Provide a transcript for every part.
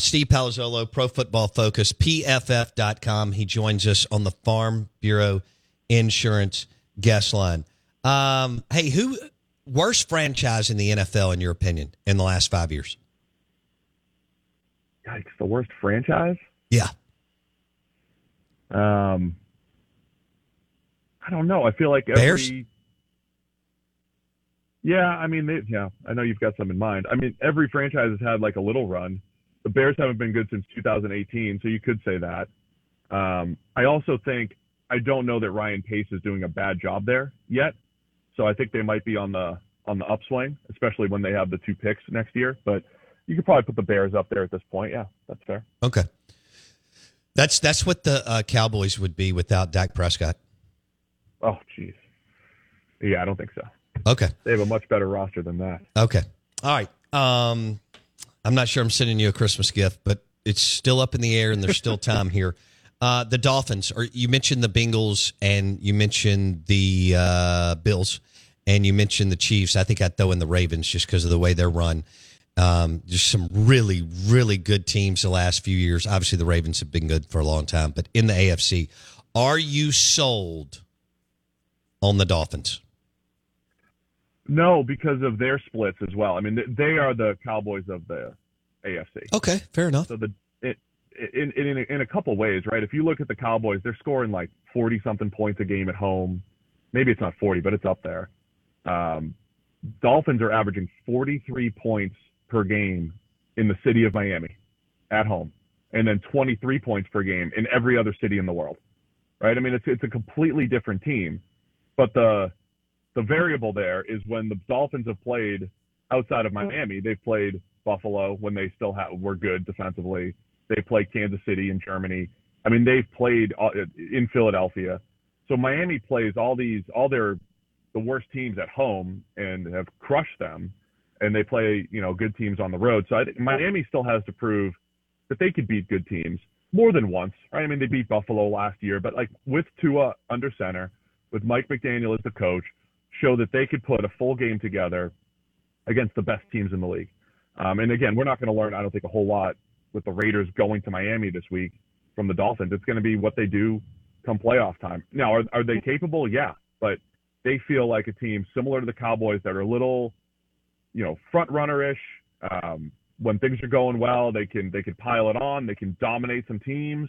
Steve Palazzolo, Pro Football Focus, PFF.com. He joins us on the Farm Bureau Insurance guest line. Um, hey, who worst franchise in the NFL in your opinion in the last five years? Yikes, the worst franchise? Yeah. Um, I don't know. I feel like every. Bears? Yeah, I mean, they, yeah, I know you've got some in mind. I mean, every franchise has had like a little run. The Bears haven't been good since 2018, so you could say that. Um, I also think I don't know that Ryan Pace is doing a bad job there yet, so I think they might be on the on the upswing, especially when they have the two picks next year. But you could probably put the Bears up there at this point. Yeah, that's fair. Okay. That's that's what the uh, Cowboys would be without Dak Prescott. Oh, jeez. Yeah, I don't think so. Okay. They have a much better roster than that. Okay. All right. Um, I'm not sure I'm sending you a Christmas gift, but it's still up in the air and there's still time here. Uh, the Dolphins, or you mentioned the Bengals and you mentioned the uh, Bills and you mentioned the Chiefs. I think I'd throw in the Ravens just because of the way they're run. Um, just some really, really good teams the last few years. Obviously, the Ravens have been good for a long time, but in the AFC, are you sold on the Dolphins? No, because of their splits as well. I mean, they are the Cowboys of the AFC. Okay, fair enough. So the it, in in in a, in a couple ways, right? If you look at the Cowboys, they're scoring like forty something points a game at home. Maybe it's not forty, but it's up there. Um, Dolphins are averaging forty three points per game in the city of Miami at home, and then twenty three points per game in every other city in the world. Right? I mean, it's it's a completely different team, but the the variable there is when the Dolphins have played outside of Miami, they've played Buffalo when they still have, were good defensively. They played Kansas City in Germany. I mean, they've played uh, in Philadelphia. So Miami plays all these, all their, the worst teams at home and have crushed them. And they play, you know, good teams on the road. So I Miami still has to prove that they could beat good teams more than once, right? I mean, they beat Buffalo last year, but like with Tua under center, with Mike McDaniel as the coach, show that they could put a full game together against the best teams in the league. Um, and again, we're not going to learn, I don't think, a whole lot with the Raiders going to Miami this week from the Dolphins. It's going to be what they do come playoff time. Now, are, are they capable? Yeah, but they feel like a team similar to the Cowboys that are a little, you know, front runner ish. Um, when things are going well, they can they can pile it on. They can dominate some teams.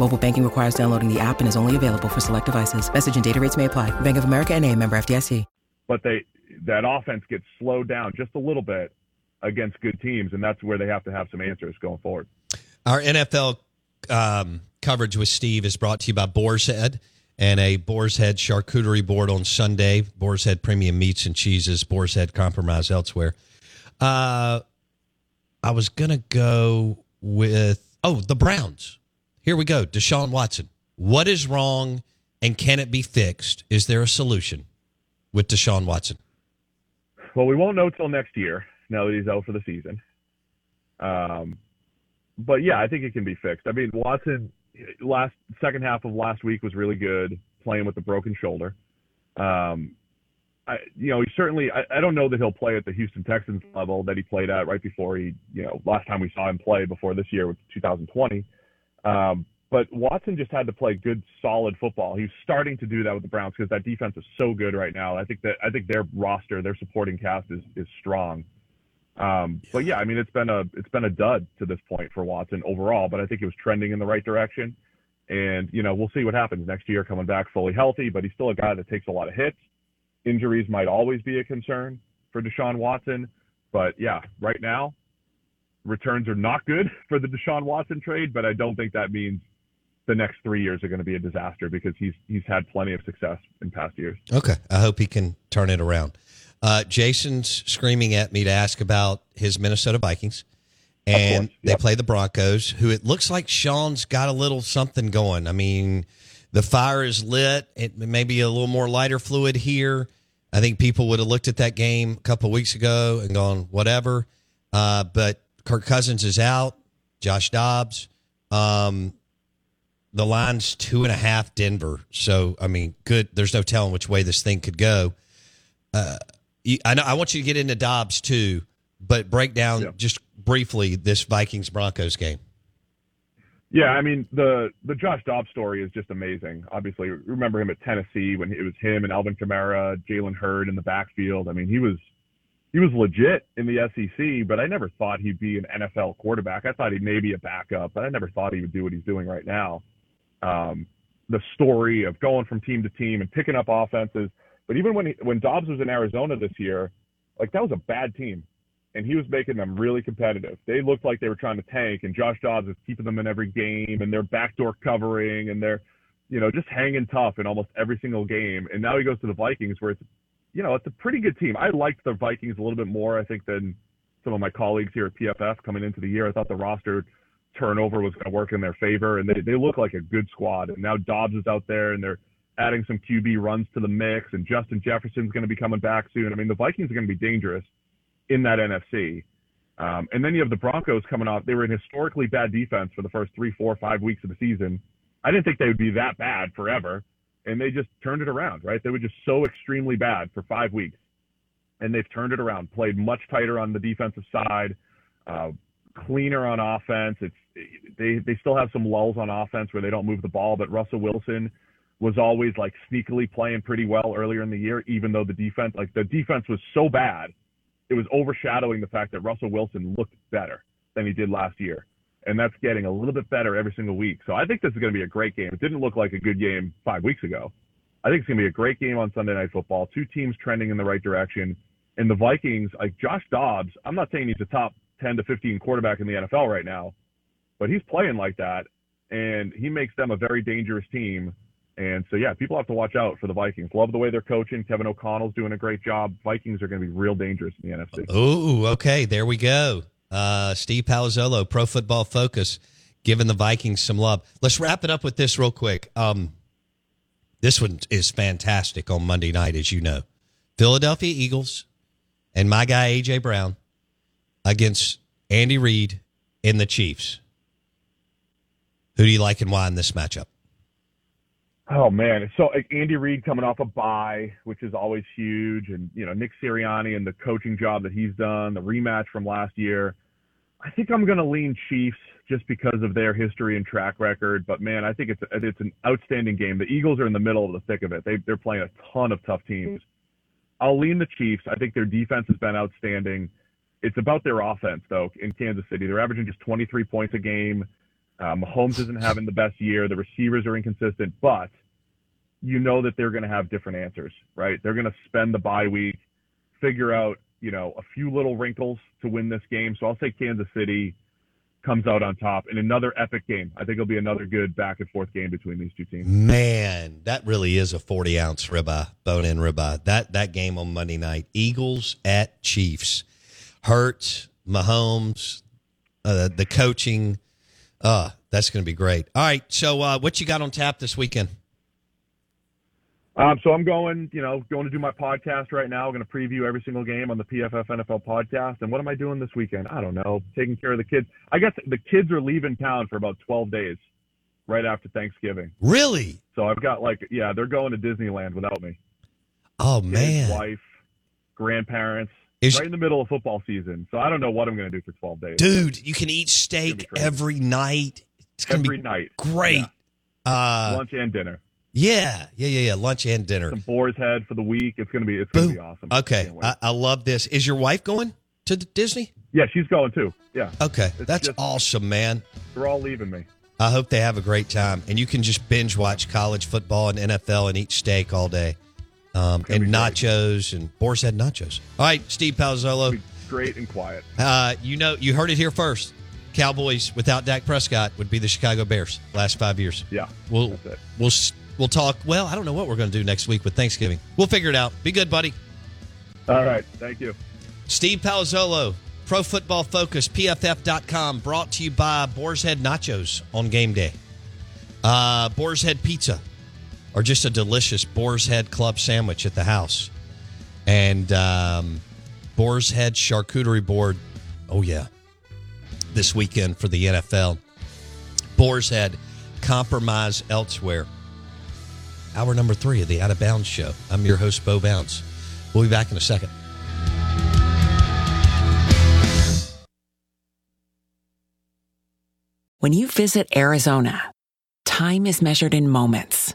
Mobile banking requires downloading the app and is only available for select devices. Message and data rates may apply. Bank of America and a member FDIC. But they that offense gets slowed down just a little bit against good teams, and that's where they have to have some answers going forward. Our NFL um, coverage with Steve is brought to you by Boar's Head and a Boar's Head charcuterie board on Sunday. Boar's Head premium meats and cheeses. Boar's Head compromise elsewhere. Uh, I was gonna go with oh the Browns. Here we go. Deshaun Watson. What is wrong, and can it be fixed? Is there a solution with Deshaun Watson? Well, we won't know till next year. Now that he's out for the season. Um, but yeah, I think it can be fixed. I mean, Watson last second half of last week was really good, playing with the broken shoulder. Um, I, you know, he certainly. I, I don't know that he'll play at the Houston Texans level that he played at right before he, you know, last time we saw him play before this year, was 2020. Um, but Watson just had to play good, solid football. He's starting to do that with the Browns because that defense is so good right now. I think that I think their roster, their supporting cast is is strong. Um, but yeah, I mean, it's been a it's been a dud to this point for Watson overall. But I think it was trending in the right direction. And you know, we'll see what happens next year, coming back fully healthy. But he's still a guy that takes a lot of hits. Injuries might always be a concern for Deshaun Watson. But yeah, right now, returns are not good for the Deshaun Watson trade. But I don't think that means the next three years are going to be a disaster because he's he's had plenty of success in past years. Okay, I hope he can turn it around. Uh, Jason's screaming at me to ask about his Minnesota Vikings, and yep. they play the Broncos, who it looks like Sean's got a little something going. I mean, the fire is lit. It may be a little more lighter fluid here. I think people would have looked at that game a couple of weeks ago and gone, whatever. Uh, but Kirk Cousins is out. Josh Dobbs. Um, the line's two and a half Denver. So, I mean, good. There's no telling which way this thing could go. Uh, I know I want you to get into Dobbs too, but break down yeah. just briefly this Vikings Broncos game. Yeah, I mean the the Josh Dobbs story is just amazing. Obviously, remember him at Tennessee when it was him and Alvin Kamara, Jalen Hurd in the backfield. I mean, he was he was legit in the SEC, but I never thought he'd be an NFL quarterback. I thought he may be a backup, but I never thought he would do what he's doing right now. Um, the story of going from team to team and picking up offenses but even when he, when Dobbs was in Arizona this year, like that was a bad team, and he was making them really competitive. They looked like they were trying to tank, and Josh Dobbs is keeping them in every game, and they're backdoor covering, and they're, you know, just hanging tough in almost every single game. And now he goes to the Vikings, where it's, you know, it's a pretty good team. I liked the Vikings a little bit more, I think, than some of my colleagues here at PFF coming into the year. I thought the roster turnover was going to work in their favor, and they they look like a good squad. And now Dobbs is out there, and they're adding some QB runs to the mix, and Justin Jefferson's going to be coming back soon. I mean, the Vikings are going to be dangerous in that NFC. Um, and then you have the Broncos coming off. They were in historically bad defense for the first three, four, five weeks of the season. I didn't think they would be that bad forever, and they just turned it around. Right? They were just so extremely bad for five weeks, and they've turned it around. Played much tighter on the defensive side, uh, cleaner on offense. It's they they still have some lulls on offense where they don't move the ball, but Russell Wilson was always like sneakily playing pretty well earlier in the year, even though the defense, like the defense was so bad, it was overshadowing the fact that Russell Wilson looked better than he did last year. And that's getting a little bit better every single week. So I think this is going to be a great game. It didn't look like a good game five weeks ago. I think it's going to be a great game on Sunday Night Football. Two teams trending in the right direction. And the Vikings, like Josh Dobbs, I'm not saying he's a top 10 to 15 quarterback in the NFL right now, but he's playing like that. And he makes them a very dangerous team and so, yeah, people have to watch out for the Vikings. Love the way they're coaching. Kevin O'Connell's doing a great job. Vikings are going to be real dangerous in the NFC. Oh, okay. There we go. Uh, Steve Palazzolo, Pro Football Focus, giving the Vikings some love. Let's wrap it up with this real quick. Um, this one is fantastic on Monday night, as you know. Philadelphia Eagles and my guy, A.J. Brown, against Andy Reid and the Chiefs. Who do you like and why in this matchup? Oh man, so like, Andy Reid coming off a bye, which is always huge, and you know Nick Sirianni and the coaching job that he's done, the rematch from last year. I think I'm going to lean Chiefs just because of their history and track record. But man, I think it's it's an outstanding game. The Eagles are in the middle of the thick of it. They they're playing a ton of tough teams. Mm-hmm. I'll lean the Chiefs. I think their defense has been outstanding. It's about their offense though. In Kansas City, they're averaging just 23 points a game. Uh, Mahomes isn't having the best year. The receivers are inconsistent, but you know that they're going to have different answers, right? They're going to spend the bye week, figure out, you know, a few little wrinkles to win this game. So I'll say Kansas City comes out on top in another epic game. I think it'll be another good back and forth game between these two teams. Man, that really is a 40 ounce ribeye, bone in ribeye. That, that game on Monday night, Eagles at Chiefs. Hurts, Mahomes, uh, the coaching. Uh, that's going to be great. All right. So, uh, what you got on tap this weekend? Um, so I'm going, you know, going to do my podcast right now. I'm going to preview every single game on the PFF NFL podcast. And what am I doing this weekend? I don't know. Taking care of the kids. I guess the kids are leaving town for about 12 days, right after Thanksgiving. Really? So I've got like, yeah, they're going to Disneyland without me. Oh man, wife, grandparents. Is- right in the middle of football season. So I don't know what I'm going to do for 12 days. dude, you can eat steak every night. It's going to Every be night. great. Uh, Lunch and dinner. yeah, yeah, yeah, yeah. Lunch and dinner. Some boar's head for the week. It's going to be, it's going to be awesome. Okay. I, I love this. Is your wife going to Disney? yeah, she's going too. Yeah. Okay, It's that's just- awesome, man. They're all leaving me. I hope they have a great time, and you can just binge watch college football and NFL and eat steak all day, um, and be great. nachos and boar's head nachos. All right, Steve Palazzolo. Great and quiet. Uh, you know, you heard it here first. Cowboys without Dak Prescott would be the Chicago Bears last five years. Yeah. We'll we'll we'll talk. Well, I don't know what we're going to do next week with Thanksgiving. We'll figure it out. Be good, buddy. All right. Thank you. Steve Palazzolo, Pro Football Focus, PFF.com, brought to you by Boar's Head Nachos on game day. Uh, Boar's Head Pizza, or just a delicious Boar's Head Club sandwich at the house. And um, Boar's Head Charcuterie Board. Oh, yeah. This weekend for the NFL. Boar's Head Compromise Elsewhere. Hour number three of the Out of Bounds Show. I'm your host, Bo Bounds. We'll be back in a second. When you visit Arizona, time is measured in moments,